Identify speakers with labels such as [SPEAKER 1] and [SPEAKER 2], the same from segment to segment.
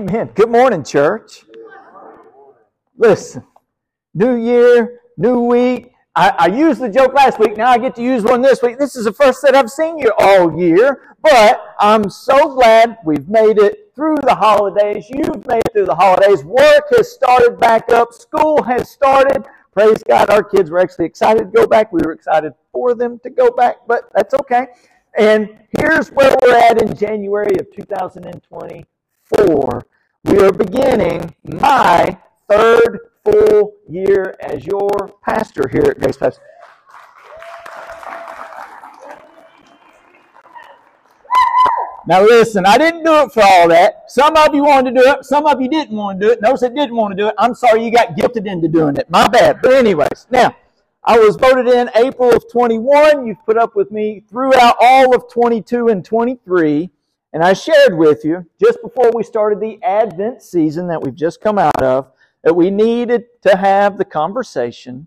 [SPEAKER 1] Amen. Good morning, church. Listen, new year, new week. I, I, used the joke last week. Now I get to use one this week. This is the first that I've seen you all year, but I'm so glad we've made it through the holidays. You've made it through the holidays. Work has started back up. School has started. Praise God. Our kids were actually excited to go back. We were excited for them to go back, but that's okay. And here's where we're at in January of 2024. We are beginning my third full year as your pastor here at Grace Baptist. Now listen, I didn't do it for all that. Some of you wanted to do it, some of you didn't want to do it. Those that didn't want to do it, I'm sorry you got guilted into doing it. My bad. But anyways, now I was voted in April of 21. You've put up with me throughout all of 22 and 23. And I shared with you just before we started the Advent season that we've just come out of that we needed to have the conversation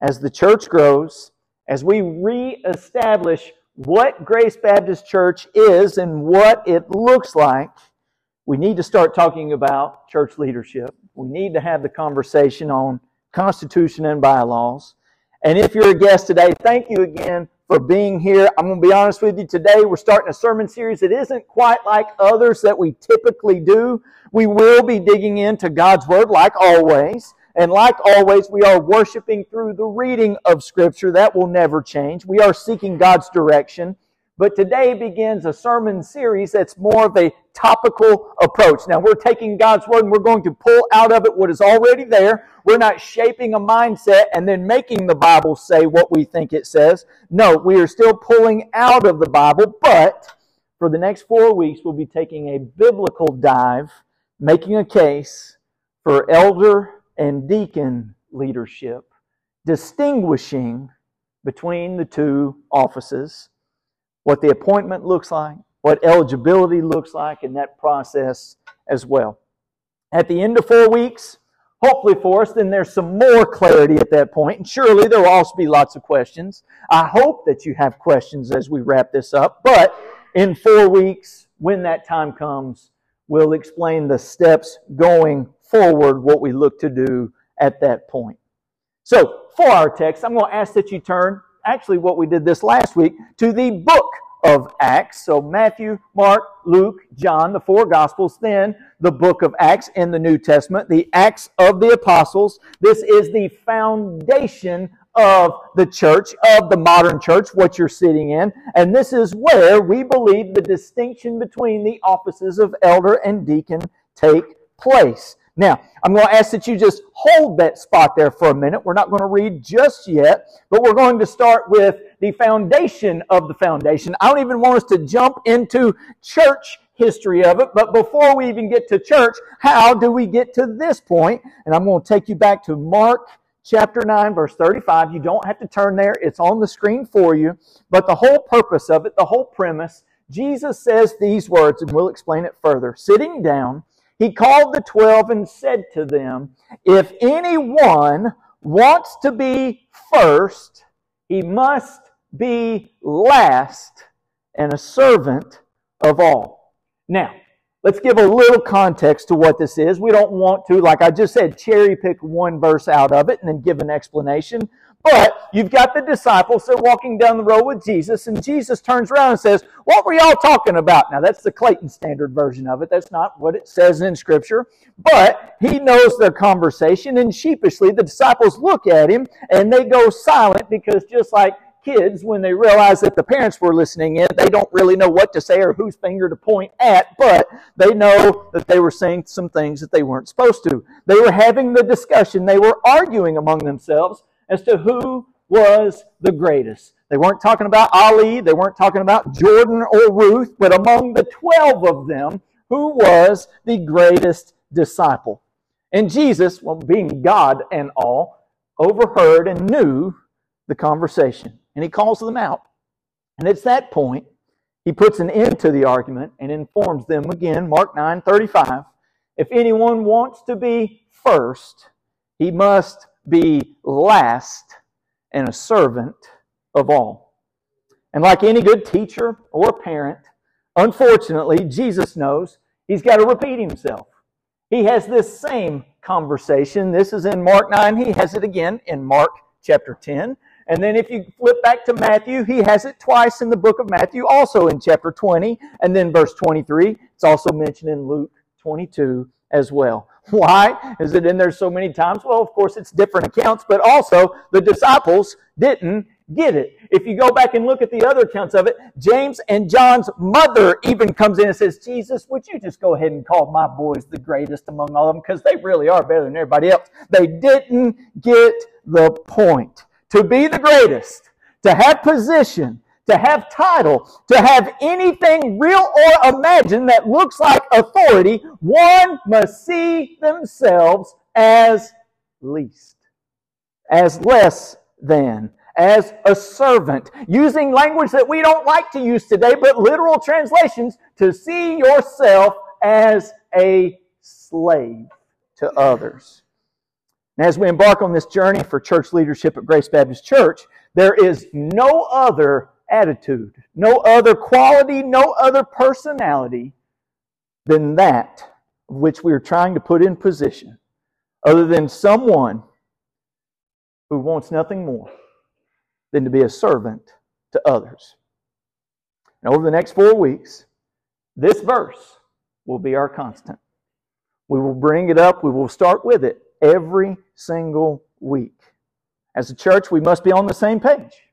[SPEAKER 1] as the church grows, as we reestablish what Grace Baptist Church is and what it looks like. We need to start talking about church leadership. We need to have the conversation on Constitution and bylaws. And if you're a guest today, thank you again for being here. I'm going to be honest with you today. We're starting a sermon series that isn't quite like others that we typically do. We will be digging into God's Word like always. And like always, we are worshiping through the reading of Scripture. That will never change. We are seeking God's direction. But today begins a sermon series that's more of a topical approach. Now we're taking God's Word and we're going to pull out of it what is already there. We're not shaping a mindset and then making the Bible say what we think it says. No, we are still pulling out of the Bible, but for the next four weeks, we'll be taking a biblical dive, making a case for elder and deacon leadership, distinguishing between the two offices what the appointment looks like, what eligibility looks like in that process as well. At the end of four weeks, hopefully for us, then there's some more clarity at that point. And surely there will also be lots of questions. I hope that you have questions as we wrap this up. But in four weeks, when that time comes, we'll explain the steps going forward, what we look to do at that point. So, for our text, I'm going to ask that you turn actually what we did this last week, to the book of Acts. So Matthew, Mark, Luke, John, the four Gospels, then the book of Acts in the New Testament, the Acts of the Apostles. This is the foundation of the church, of the modern church, what you're sitting in. And this is where we believe the distinction between the offices of elder and deacon take place. Now, I'm going to ask that you just hold that spot there for a minute. We're not going to read just yet, but we're going to start with the foundation of the foundation. I don't even want us to jump into church history of it, but before we even get to church, how do we get to this point? And I'm going to take you back to Mark chapter 9, verse 35. You don't have to turn there, it's on the screen for you. But the whole purpose of it, the whole premise, Jesus says these words, and we'll explain it further. Sitting down, he called the twelve and said to them, If anyone wants to be first, he must be last and a servant of all. Now, let's give a little context to what this is. We don't want to, like I just said, cherry pick one verse out of it and then give an explanation. But you've got the disciples, they're walking down the road with Jesus, and Jesus turns around and says, What were y'all talking about? Now, that's the Clayton Standard version of it. That's not what it says in Scripture. But he knows their conversation, and sheepishly, the disciples look at him and they go silent because just like kids, when they realize that the parents were listening in, they don't really know what to say or whose finger to point at, but they know that they were saying some things that they weren't supposed to. They were having the discussion, they were arguing among themselves as to who was the greatest. They weren't talking about Ali, they weren't talking about Jordan or Ruth, but among the 12 of them, who was the greatest disciple? And Jesus, well, being God and all, overheard and knew the conversation. And he calls them out. And it's that point he puts an end to the argument and informs them again, Mark 9 35. If anyone wants to be first, he must be last and a servant of all. And like any good teacher or parent, unfortunately, Jesus knows he's got to repeat himself. He has this same conversation. This is in Mark 9. He has it again in Mark chapter 10. And then if you flip back to Matthew, he has it twice in the book of Matthew, also in chapter 20, and then verse 23. It's also mentioned in Luke 22 as well. Why is it in there so many times? Well, of course, it's different accounts, but also the disciples didn't get it. If you go back and look at the other accounts of it, James and John's mother even comes in and says, Jesus, would you just go ahead and call my boys the greatest among all of them? Because they really are better than everybody else. They didn't get the point. To be the greatest, to have position, to have title, to have anything real or imagined that looks like authority, one must see themselves as least, as less than, as a servant, using language that we don't like to use today, but literal translations, to see yourself as a slave to others. And as we embark on this journey for church leadership at Grace Baptist Church, there is no other attitude, no other quality, no other personality than that which we are trying to put in position, other than someone who wants nothing more than to be a servant to others. And over the next four weeks, this verse will be our constant. We will bring it up, we will start with it every single week. As a church, we must be on the same page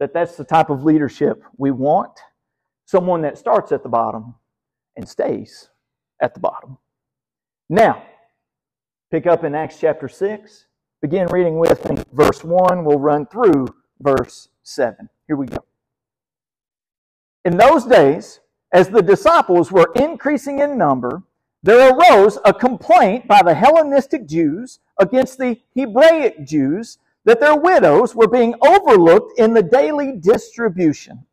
[SPEAKER 1] that that's the type of leadership we want someone that starts at the bottom and stays at the bottom. Now, pick up in Acts chapter 6. Begin reading with me verse 1. We'll run through verse 7. Here we go. In those days, as the disciples were increasing in number, there arose a complaint by the Hellenistic Jews against the Hebraic Jews that their widows were being overlooked in the daily distribution.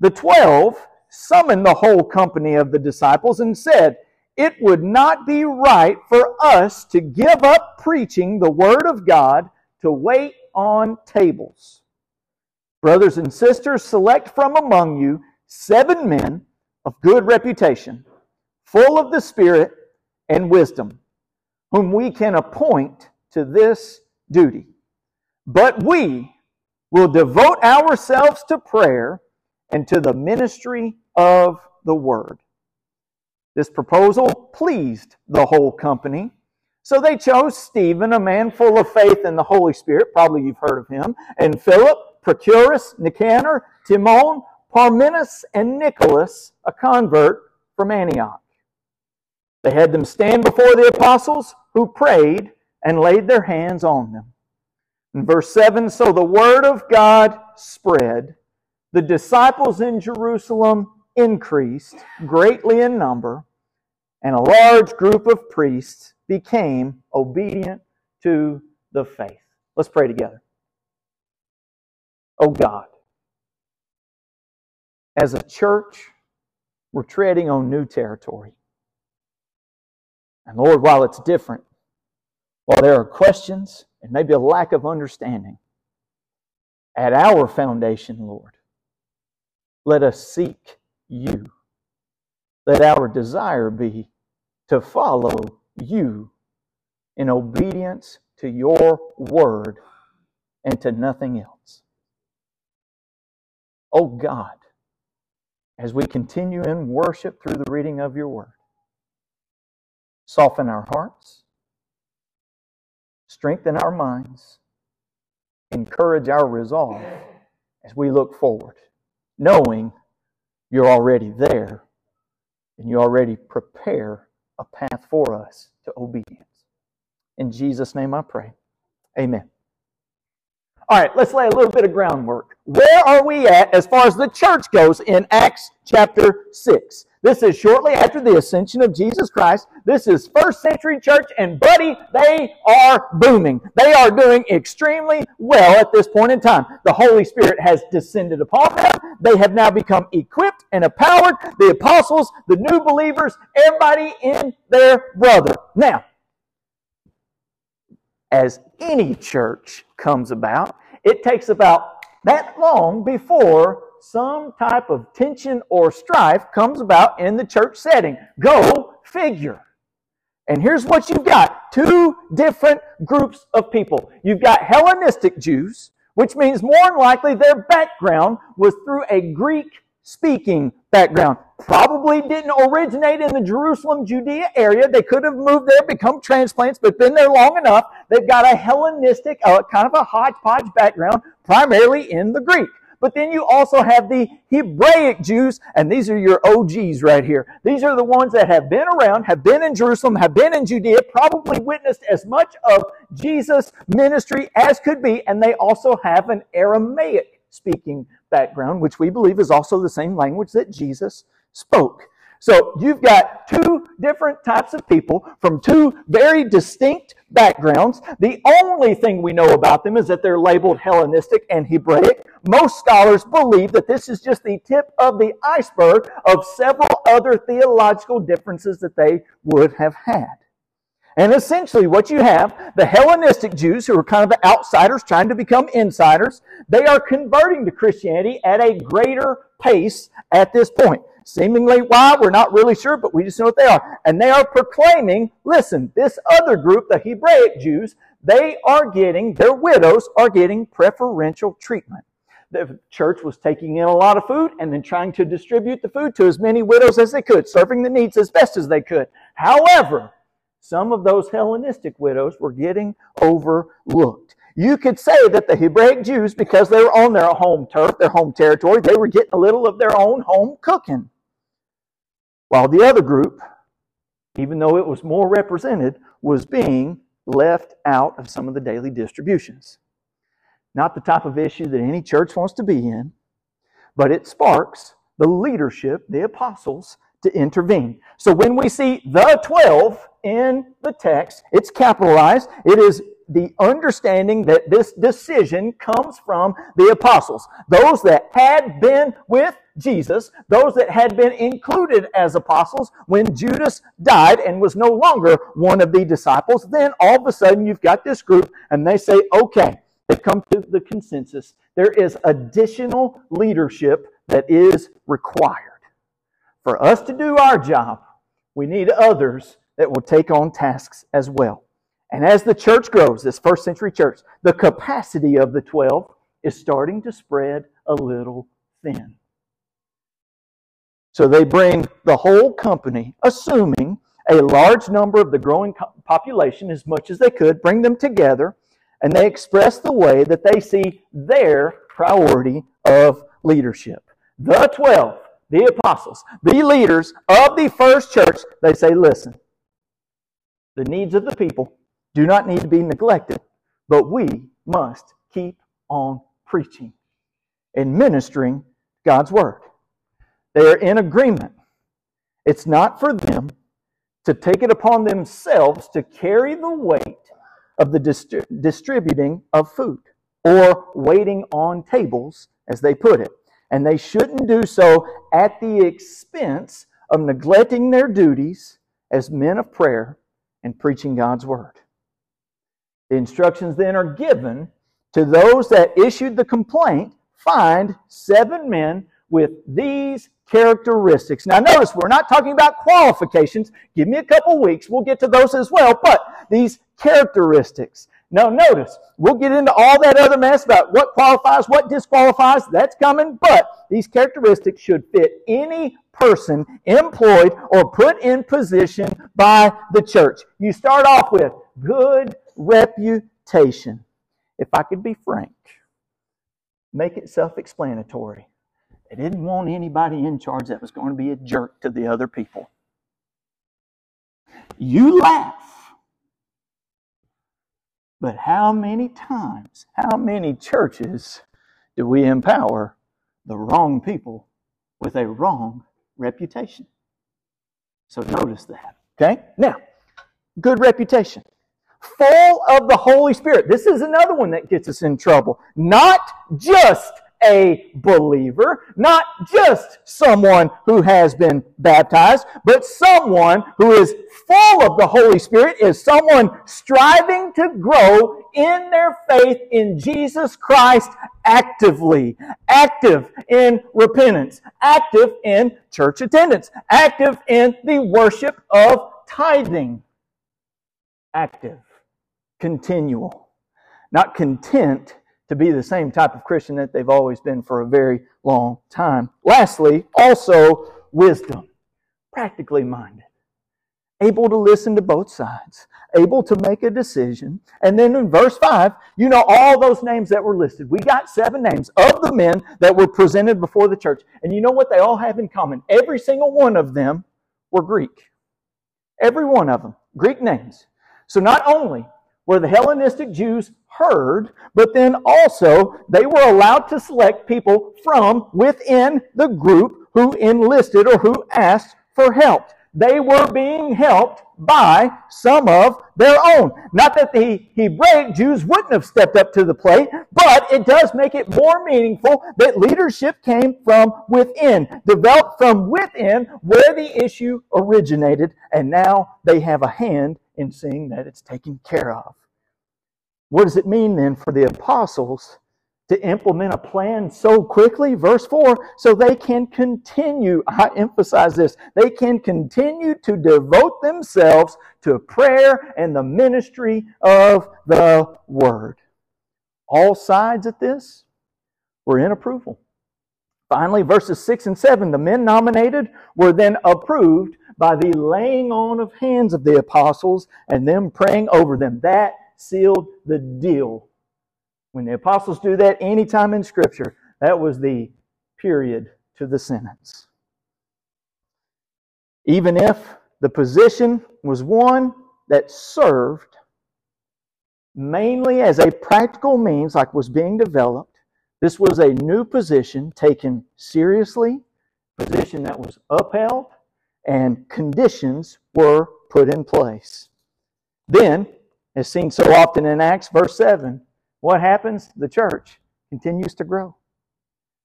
[SPEAKER 1] The twelve summoned the whole company of the disciples and said, It would not be right for us to give up preaching the word of God to wait on tables. Brothers and sisters, select from among you seven men of good reputation, full of the Spirit and wisdom, whom we can appoint to this duty. But we will devote ourselves to prayer and to the ministry of the word. This proposal pleased the whole company. So they chose Stephen, a man full of faith in the Holy Spirit, probably you've heard of him, and Philip, Procorus, Nicanor, Timon, Parmenas, and Nicholas, a convert from Antioch. They had them stand before the apostles, who prayed and laid their hands on them. In verse 7 So the word of God spread, the disciples in Jerusalem increased greatly in number, and a large group of priests became obedient to the faith. Let's pray together. Oh God, as a church, we're treading on new territory. And Lord, while it's different, while there are questions and maybe a lack of understanding, at our foundation, Lord, let us seek you. Let our desire be to follow you in obedience to your word and to nothing else. Oh God, as we continue in worship through the reading of your word, soften our hearts strengthen our minds, encourage our resolve as we look forward, knowing you're already there and you already prepare a path for us to obedience. In Jesus' name I pray. Amen. All right, let's lay a little bit of groundwork. Where are we at as far as the church goes in Acts chapter 6? This is shortly after the ascension of Jesus Christ. This is first century church, and buddy, they are booming. They are doing extremely well at this point in time. The Holy Spirit has descended upon them. They have now become equipped and empowered. The apostles, the new believers, everybody in their brother. Now, as any church comes about, it takes about that long before some type of tension or strife comes about in the church setting. Go figure. And here's what you've got two different groups of people. You've got Hellenistic Jews, which means more than likely their background was through a Greek speaking background. Probably didn't originate in the Jerusalem, Judea area. They could have moved there, become transplants, but been there long enough. They've got a Hellenistic, uh, kind of a hodgepodge background, primarily in the Greek. But then you also have the Hebraic Jews, and these are your OGs right here. These are the ones that have been around, have been in Jerusalem, have been in Judea, probably witnessed as much of Jesus' ministry as could be, and they also have an Aramaic speaking background, which we believe is also the same language that Jesus spoke. So you've got two different types of people from two very distinct backgrounds. The only thing we know about them is that they're labeled Hellenistic and Hebraic. Most scholars believe that this is just the tip of the iceberg of several other theological differences that they would have had. And essentially, what you have, the Hellenistic Jews, who are kind of the outsiders trying to become insiders, they are converting to Christianity at a greater pace at this point. Seemingly why, we're not really sure, but we just know what they are. And they are proclaiming, listen, this other group, the Hebraic Jews, they are getting, their widows are getting preferential treatment. The church was taking in a lot of food and then trying to distribute the food to as many widows as they could, serving the needs as best as they could. However, some of those Hellenistic widows were getting overlooked. You could say that the Hebraic Jews, because they were on their home turf, their home territory, they were getting a little of their own home cooking. While the other group, even though it was more represented, was being left out of some of the daily distributions. Not the type of issue that any church wants to be in, but it sparks the leadership, the apostles, to intervene. So when we see the 12 in the text, it's capitalized. It is the understanding that this decision comes from the apostles. Those that had been with Jesus, those that had been included as apostles when Judas died and was no longer one of the disciples, then all of a sudden you've got this group and they say, okay, they've come to the consensus. There is additional leadership that is required. For us to do our job, we need others that will take on tasks as well. And as the church grows, this first century church, the capacity of the 12 is starting to spread a little thin. So they bring the whole company, assuming a large number of the growing population, as much as they could, bring them together, and they express the way that they see their priority of leadership. The 12, the apostles, the leaders of the first church, they say, listen, the needs of the people do not need to be neglected, but we must keep on preaching and ministering God's word. They are in agreement. It's not for them to take it upon themselves to carry the weight of the distri- distributing of food or waiting on tables, as they put it. And they shouldn't do so at the expense of neglecting their duties as men of prayer and preaching God's word. The instructions then are given to those that issued the complaint find seven men with these characteristics. Now, notice we're not talking about qualifications. Give me a couple weeks. We'll get to those as well. But these characteristics. Now, notice we'll get into all that other mess about what qualifies, what disqualifies. That's coming. But these characteristics should fit any person employed or put in position by the church. You start off with good reputation. If I could be frank, make it self explanatory. They didn't want anybody in charge that was going to be a jerk to the other people. You laugh. But how many times, how many churches do we empower the wrong people with a wrong reputation? So notice that. Okay? Now, good reputation. Full of the Holy Spirit. This is another one that gets us in trouble. Not just a believer, not just someone who has been baptized, but someone who is full of the Holy Spirit is someone striving to grow in their faith in Jesus Christ actively, active in repentance, active in church attendance, active in the worship of tithing. active, continual, not content to be the same type of Christian that they've always been for a very long time. Lastly, also wisdom, practically minded, able to listen to both sides, able to make a decision. And then in verse 5, you know all those names that were listed. We got seven names of the men that were presented before the church. And you know what they all have in common? Every single one of them were Greek. Every one of them, Greek names. So not only were the Hellenistic Jews heard, but then also they were allowed to select people from within the group who enlisted or who asked for help they were being helped by some of their own. Not that the Hebraic Jews wouldn't have stepped up to the plate, but it does make it more meaningful that leadership came from within, developed from within where the issue originated, and now they have a hand in seeing that it's taken care of. What does it mean then for the apostles to implement a plan so quickly. Verse 4 so they can continue, I emphasize this, they can continue to devote themselves to prayer and the ministry of the word. All sides at this were in approval. Finally, verses 6 and 7 the men nominated were then approved by the laying on of hands of the apostles and them praying over them. That sealed the deal when the apostles do that anytime in Scripture, that was the period to the sentence. Even if the position was one that served mainly as a practical means, like was being developed, this was a new position taken seriously, position that was upheld, and conditions were put in place. Then, as seen so often in Acts, verse 7, what happens? The church continues to grow.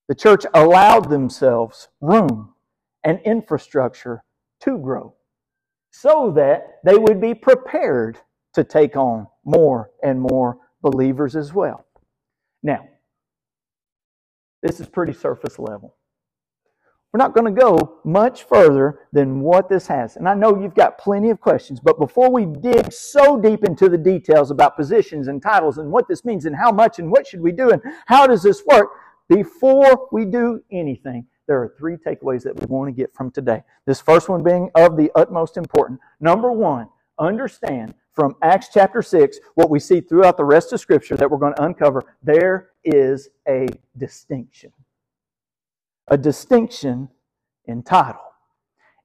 [SPEAKER 1] The church allowed themselves room and infrastructure to grow so that they would be prepared to take on more and more believers as well. Now, this is pretty surface level. We're not going to go much further than what this has. And I know you've got plenty of questions, but before we dig so deep into the details about positions and titles and what this means and how much and what should we do and how does this work, before we do anything, there are three takeaways that we want to get from today. This first one being of the utmost importance. Number one, understand from Acts chapter 6 what we see throughout the rest of Scripture that we're going to uncover. There is a distinction a distinction in title,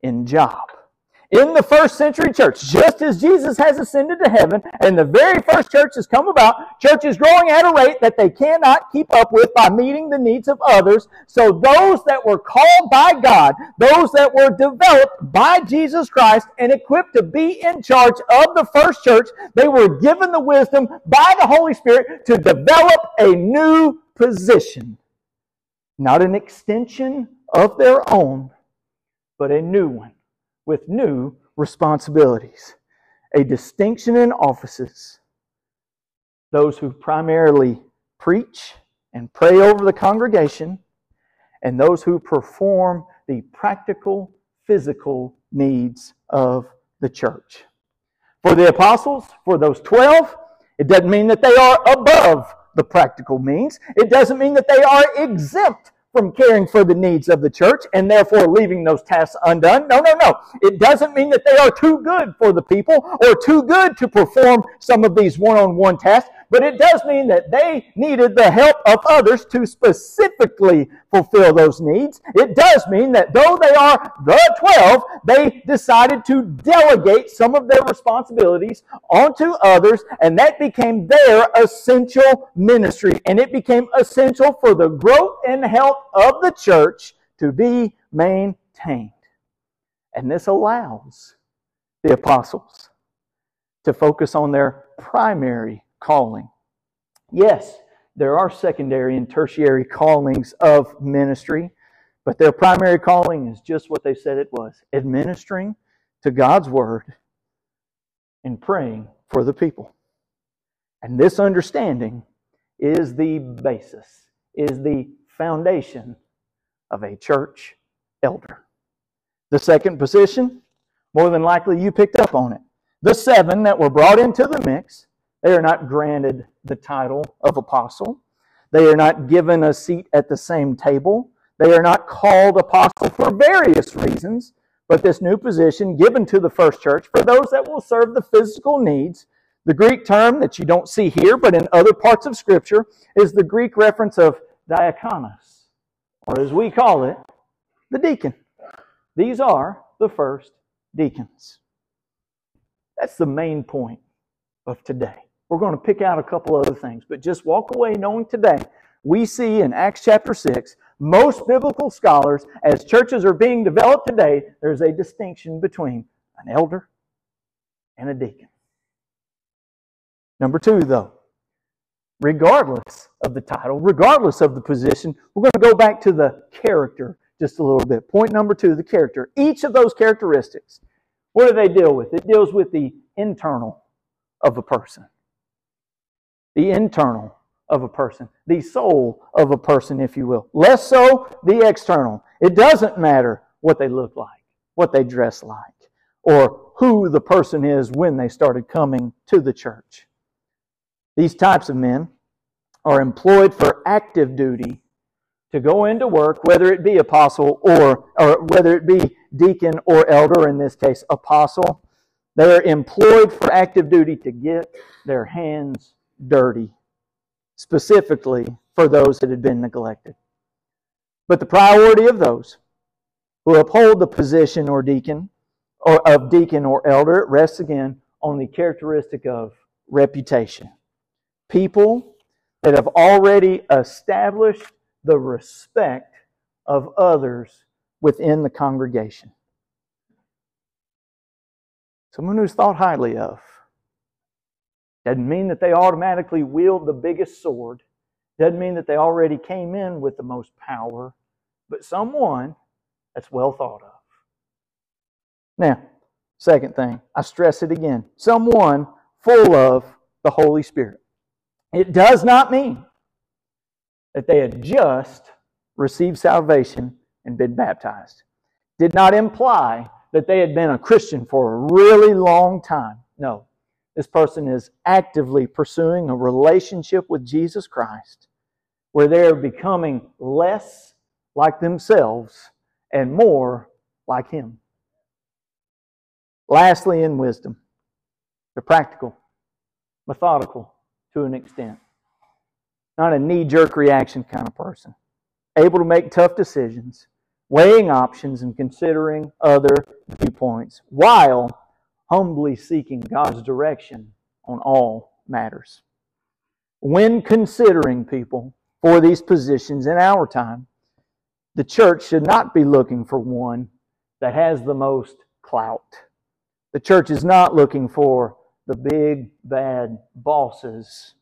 [SPEAKER 1] in job. In the first century church, just as Jesus has ascended to heaven and the very first church has come about, church is growing at a rate that they cannot keep up with by meeting the needs of others. So those that were called by God, those that were developed by Jesus Christ and equipped to be in charge of the first church, they were given the wisdom by the Holy Spirit to develop a new position not an extension of their own, but a new one with new responsibilities. A distinction in offices. Those who primarily preach and pray over the congregation, and those who perform the practical, physical needs of the church. For the apostles, for those 12, it doesn't mean that they are above the practical means. It doesn't mean that they are exempt from caring for the needs of the church and therefore leaving those tasks undone. No, no, no. It doesn't mean that they are too good for the people or too good to perform some of these one-on-one tasks but it does mean that they needed the help of others to specifically fulfill those needs. It does mean that though they are the 12, they decided to delegate some of their responsibilities onto others, and that became their essential ministry. And it became essential for the growth and health of the church to be maintained. And this allows the apostles to focus on their primary calling. Yes, there are secondary and tertiary callings of ministry, but their primary calling is just what they said it was administering to God's Word and praying for the people. And this understanding is the basis, is the foundation of a church elder. The second position, more than likely you picked up on it. The seven that were brought into the mix, they are not granted the title of apostle. They are not given a seat at the same table. They are not called apostle for various reasons, but this new position given to the first church for those that will serve the physical needs. The Greek term that you don't see here, but in other parts of Scripture, is the Greek reference of diakonos, or as we call it, the deacon. These are the first deacons. That's the main point of today. We're going to pick out a couple other things, but just walk away knowing today we see in Acts chapter 6, most biblical scholars, as churches are being developed today, there's a distinction between an elder and a deacon. Number two, though, regardless of the title, regardless of the position, we're going to go back to the character just a little bit. Point number two, the character. Each of those characteristics, what do they deal with? It deals with the internal of a person. The internal of a person, the soul of a person, if you will. Less so the external. It doesn't matter what they look like, what they dress like, or who the person is when they started coming to the church. These types of men are employed for active duty to go into work, whether it be apostle or, or whether it be deacon or elder, in this case, apostle. They are employed for active duty to get their hands dirty, specifically for those that had been neglected. But the priority of those who uphold the position or deacon or of deacon or elder rests again on the characteristic of reputation. People that have already established the respect of others within the congregation. Someone who's thought highly of. Doesn't mean that they automatically wield the biggest sword. Doesn't mean that they already came in with the most power, but someone that's well thought of. Now, second thing, I stress it again someone full of the Holy Spirit. It does not mean that they had just received salvation and been baptized. Did not imply that they had been a Christian for a really long time. No. This person is actively pursuing a relationship with Jesus Christ where they are becoming less like themselves and more like Him. Lastly, in wisdom, they're practical, methodical to an extent not a knee jerk reaction kind of person. Able to make tough decisions, weighing options, and considering other viewpoints while humbly seeking God's direction on all matters. When considering people for these positions in our time, the church should not be looking for one that has the most clout. The church is not looking for the big, bad bosses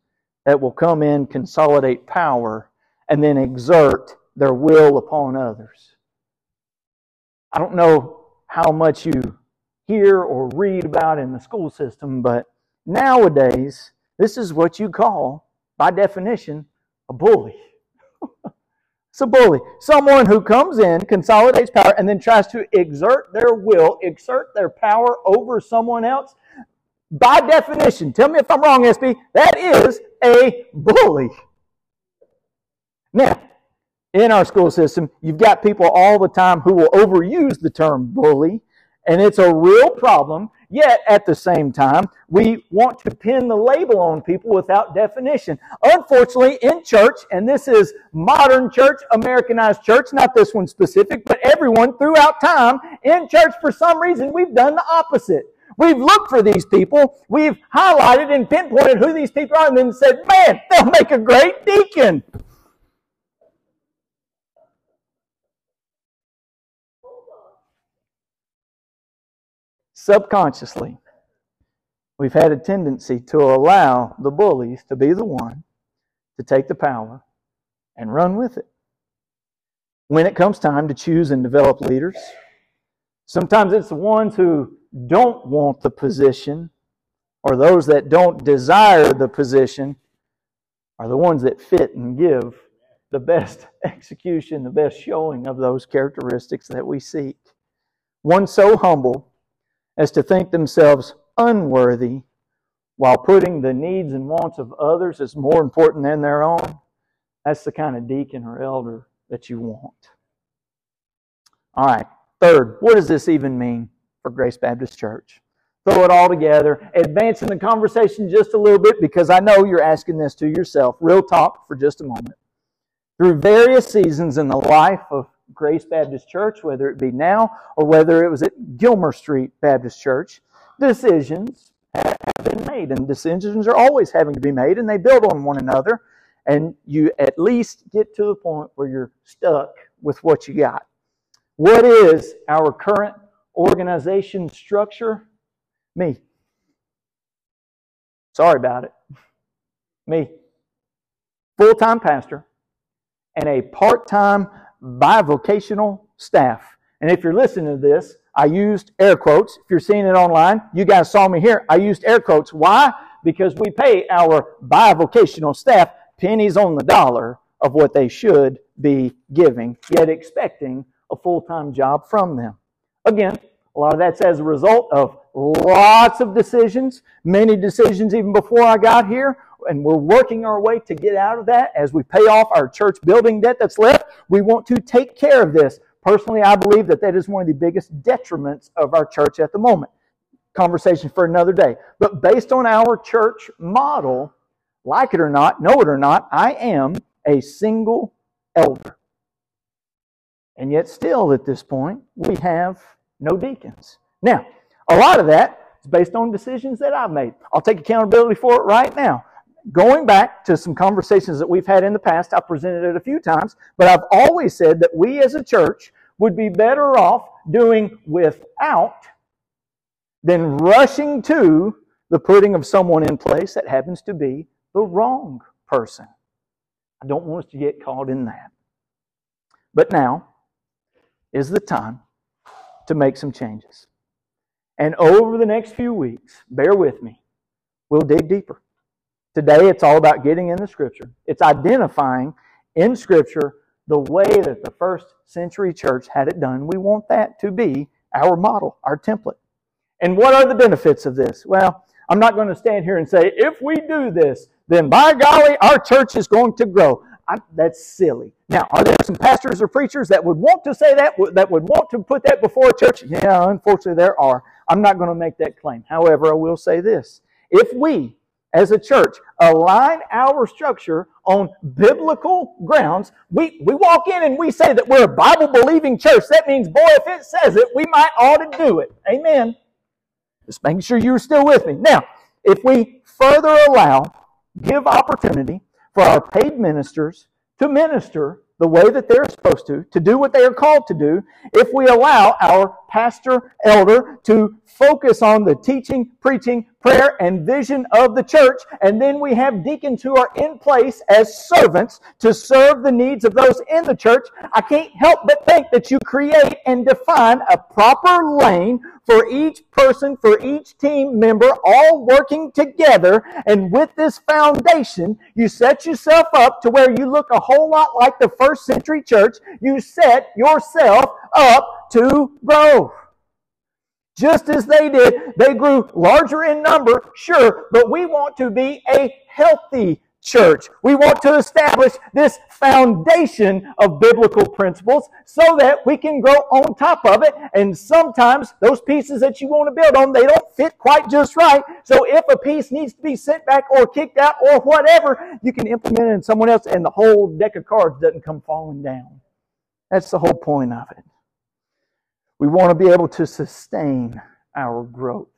[SPEAKER 1] that will come in, consolidate power, and then exert their will upon others. I don't know how much you hear or read about in the school system, but nowadays, this is what you call, by definition, a bully. it's a bully. Someone who comes in, consolidates power, and then tries to exert their will, exert their power over someone else by definition, tell me if I'm wrong, SB, that is a bully. Now, in our school system, you've got people all the time who will overuse the term bully, and it's a real problem. Yet, at the same time, we want to pin the label on people without definition. Unfortunately, in church, and this is modern church, Americanized church, not this one specific, but everyone throughout time, in church, for some reason, we've done the opposite. We've looked for these people. We've highlighted and pinpointed who these people are and then said, man, they'll make a great deacon. Subconsciously, we've had a tendency to allow the bullies to be the one to take the power and run with it. When it comes time to choose and develop leaders, sometimes it's the ones who don't want the position or those that don't desire the position are the ones that fit and give the best execution, the best showing of those characteristics that we seek. One so humble as to think themselves unworthy while putting the needs and wants of others as more important than their own, that's the kind of deacon or elder that you want. All right. Third, what does this even mean for Grace Baptist Church? Throw it all together, advancing the conversation just a little bit because I know you're asking this to yourself. Real talk for just a moment. Through various seasons in the life of Grace Baptist Church, whether it be now or whether it was at Gilmer Street Baptist Church, decisions have been made, and decisions are always having to be made, and they build on one another, and you at least get to the point where you're stuck with what you got. What is our current organization structure? Me. Sorry about it. Me. Full time pastor and a part time bivocational staff. And if you're listening to this, I used air quotes. If you're seeing it online, you guys saw me here. I used air quotes. Why? Because we pay our bivocational staff pennies on the dollar of what they should be giving, yet expecting a full time job from them. Again, a lot of that's as a result of lots of decisions, many decisions even before I got here, and we're working our way to get out of that as we pay off our church building debt that's left. We want to take care of this. Personally, I believe that that is one of the biggest detriments of our church at the moment. Conversation for another day. But based on our church model, like it or not, know it or not, I am a single elder. And yet, still at this point, we have no deacons. Now, a lot of that is based on decisions that I've made. I'll take accountability for it right now. Going back to some conversations that we've had in the past, I've presented it a few times, but I've always said that we as a church would be better off doing without than rushing to the putting of someone in place that happens to be the wrong person. I don't want us to get caught in that. But now is the time to make some changes. And over the next few weeks, bear with me, we'll dig deeper. Today, it's all about getting in the Scripture. It's identifying in Scripture the way that the first century church had it done. We want that to be our model, our template. And what are the benefits of this? Well, I'm not going to stand here and say, if we do this, then by golly, our church is going to grow. I, that's silly. Now, are there some pastors or preachers that would want to say that, that would want to put that before a church? Yeah, unfortunately, there are. I'm not going to make that claim. However, I will say this. If we, as a church, align our structure on biblical grounds, we, we walk in and we say that we're a Bible believing church. That means, boy, if it says it, we might ought to do it. Amen. Just making sure you're still with me. Now, if we further allow, give opportunity for our paid ministers to minister the way that they're supposed to, to do what they are called to do, if we allow our pastor, elder to focus on the teaching, preaching, prayer, and vision of the church, and then we have deacons who are in place as servants to serve the needs of those in the church, I can't help but think that you create and define a proper lane for each person, for each team member, all working together. And with this foundation, you set yourself up to where you look a whole lot like the first century church. You set yourself up to grow. Just as they did, they grew larger in number, sure, but we want to be a healthy church. We want to establish this foundation of biblical principles so that we can grow on top of it. And sometimes those pieces that you want to build on, they don't fit quite just right. So if a piece needs to be sent back or kicked out or whatever, you can implement it in someone else and the whole deck of cards doesn't come falling down. That's the whole point of it. We want to be able to sustain our growth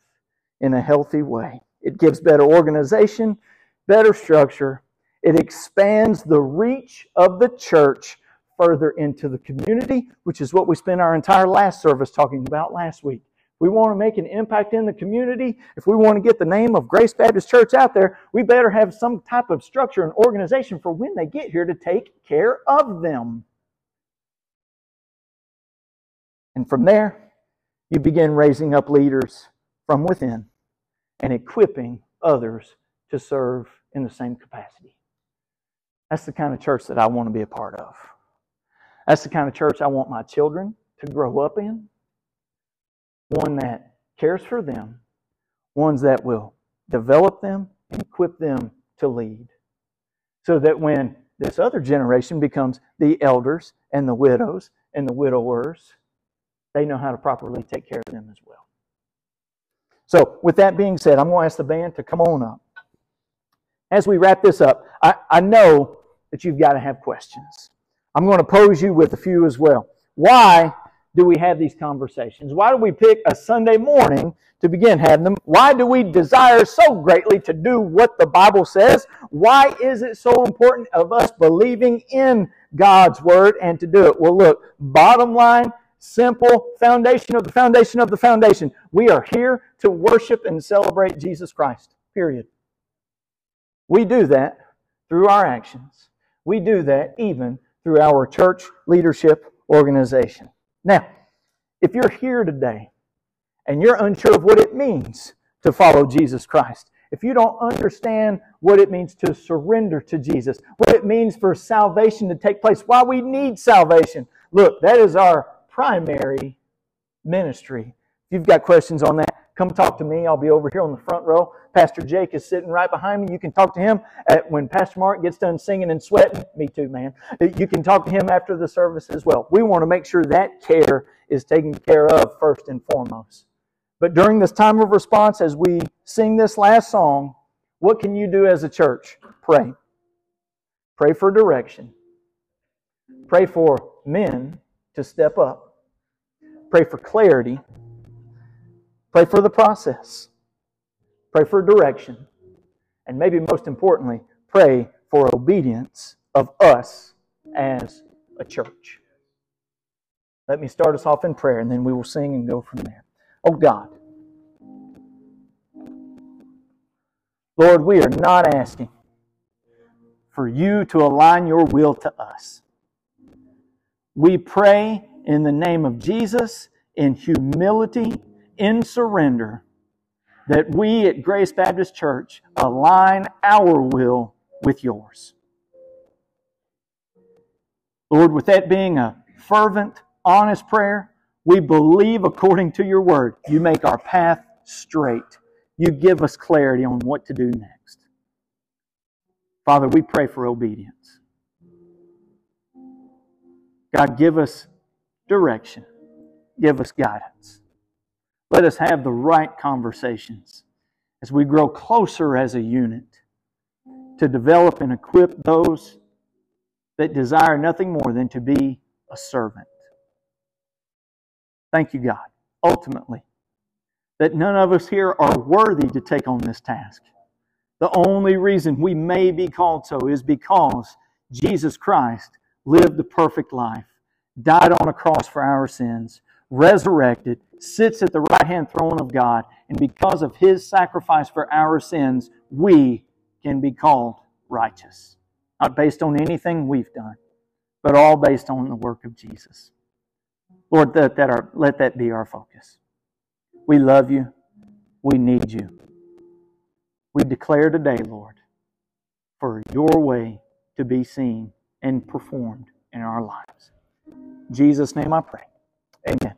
[SPEAKER 1] in a healthy way. It gives better organization, better structure. It expands the reach of the church further into the community, which is what we spent our entire last service talking about last week. We want to make an impact in the community. If we want to get the name of Grace Baptist Church out there, we better have some type of structure and organization for when they get here to take care of them. And from there, you begin raising up leaders from within and equipping others to serve in the same capacity. That's the kind of church that I want to be a part of. That's the kind of church I want my children to grow up in. One that cares for them, ones that will develop them and equip them to lead. So that when this other generation becomes the elders and the widows and the widowers, they know how to properly take care of them as well. So, with that being said, I'm going to ask the band to come on up. As we wrap this up, I, I know that you've got to have questions. I'm going to pose you with a few as well. Why do we have these conversations? Why do we pick a Sunday morning to begin having them? Why do we desire so greatly to do what the Bible says? Why is it so important of us believing in God's Word and to do it? Well, look, bottom line, simple foundation of the foundation of the foundation. We are here to worship and celebrate Jesus Christ, period. We do that through our actions. We do that even through our church leadership organization. Now, if you're here today and you're unsure of what it means to follow Jesus Christ, if you don't understand what it means to surrender to Jesus, what it means for salvation to take place, why we need salvation, look, that is our primary ministry. If you've got questions on that, come talk to me. I'll be over here on the front row. Pastor Jake is sitting right behind me. You can talk to him at, when Pastor Mark gets done singing and sweating. Me too, man. You can talk to him after the service as well. We want to make sure that care is taken care of first and foremost. But during this time of response, as we sing this last song, what can you do as a church? Pray. Pray for direction. Pray for men to step up Pray for clarity. Pray for the process. Pray for direction. And maybe most importantly, pray for obedience of us as a church. Let me start us off in prayer and then we will sing and go from there. Oh God, Lord, we are not asking for you to align your will to us. We pray in the name of Jesus, in humility, in surrender, that we at Grace Baptist Church align our will with yours. Lord, with that being a fervent, honest prayer, we believe according to your word. You make our path straight. You give us clarity on what to do next. Father, we pray for obedience. God, give us direction. Give us guidance. Let us have the right conversations as we grow closer as a unit to develop and equip those that desire nothing more than to be a servant. Thank you, God, ultimately, that none of us here are worthy to take on this task. The only reason we may be called so is because Jesus Christ lived the perfect life died on a cross for our sins, resurrected, sits at the right hand throne of God, and because of his sacrifice for our sins, we can be called righteous. Not based on anything we've done, but all based on the work of Jesus. Lord, that, that our, let that be our focus. We love you. We need you. We declare today, Lord, for your way to be seen and performed in our lives. Jesus' name I pray. Amen.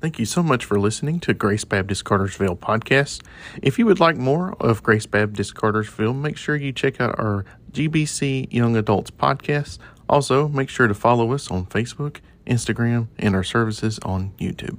[SPEAKER 2] Thank you so much for listening to Grace Baptist Cartersville podcast. If you would like more of Grace Baptist Cartersville, make sure you check out our GBC Young Adults podcast. Also, make sure to follow us on Facebook, Instagram, and our services on YouTube.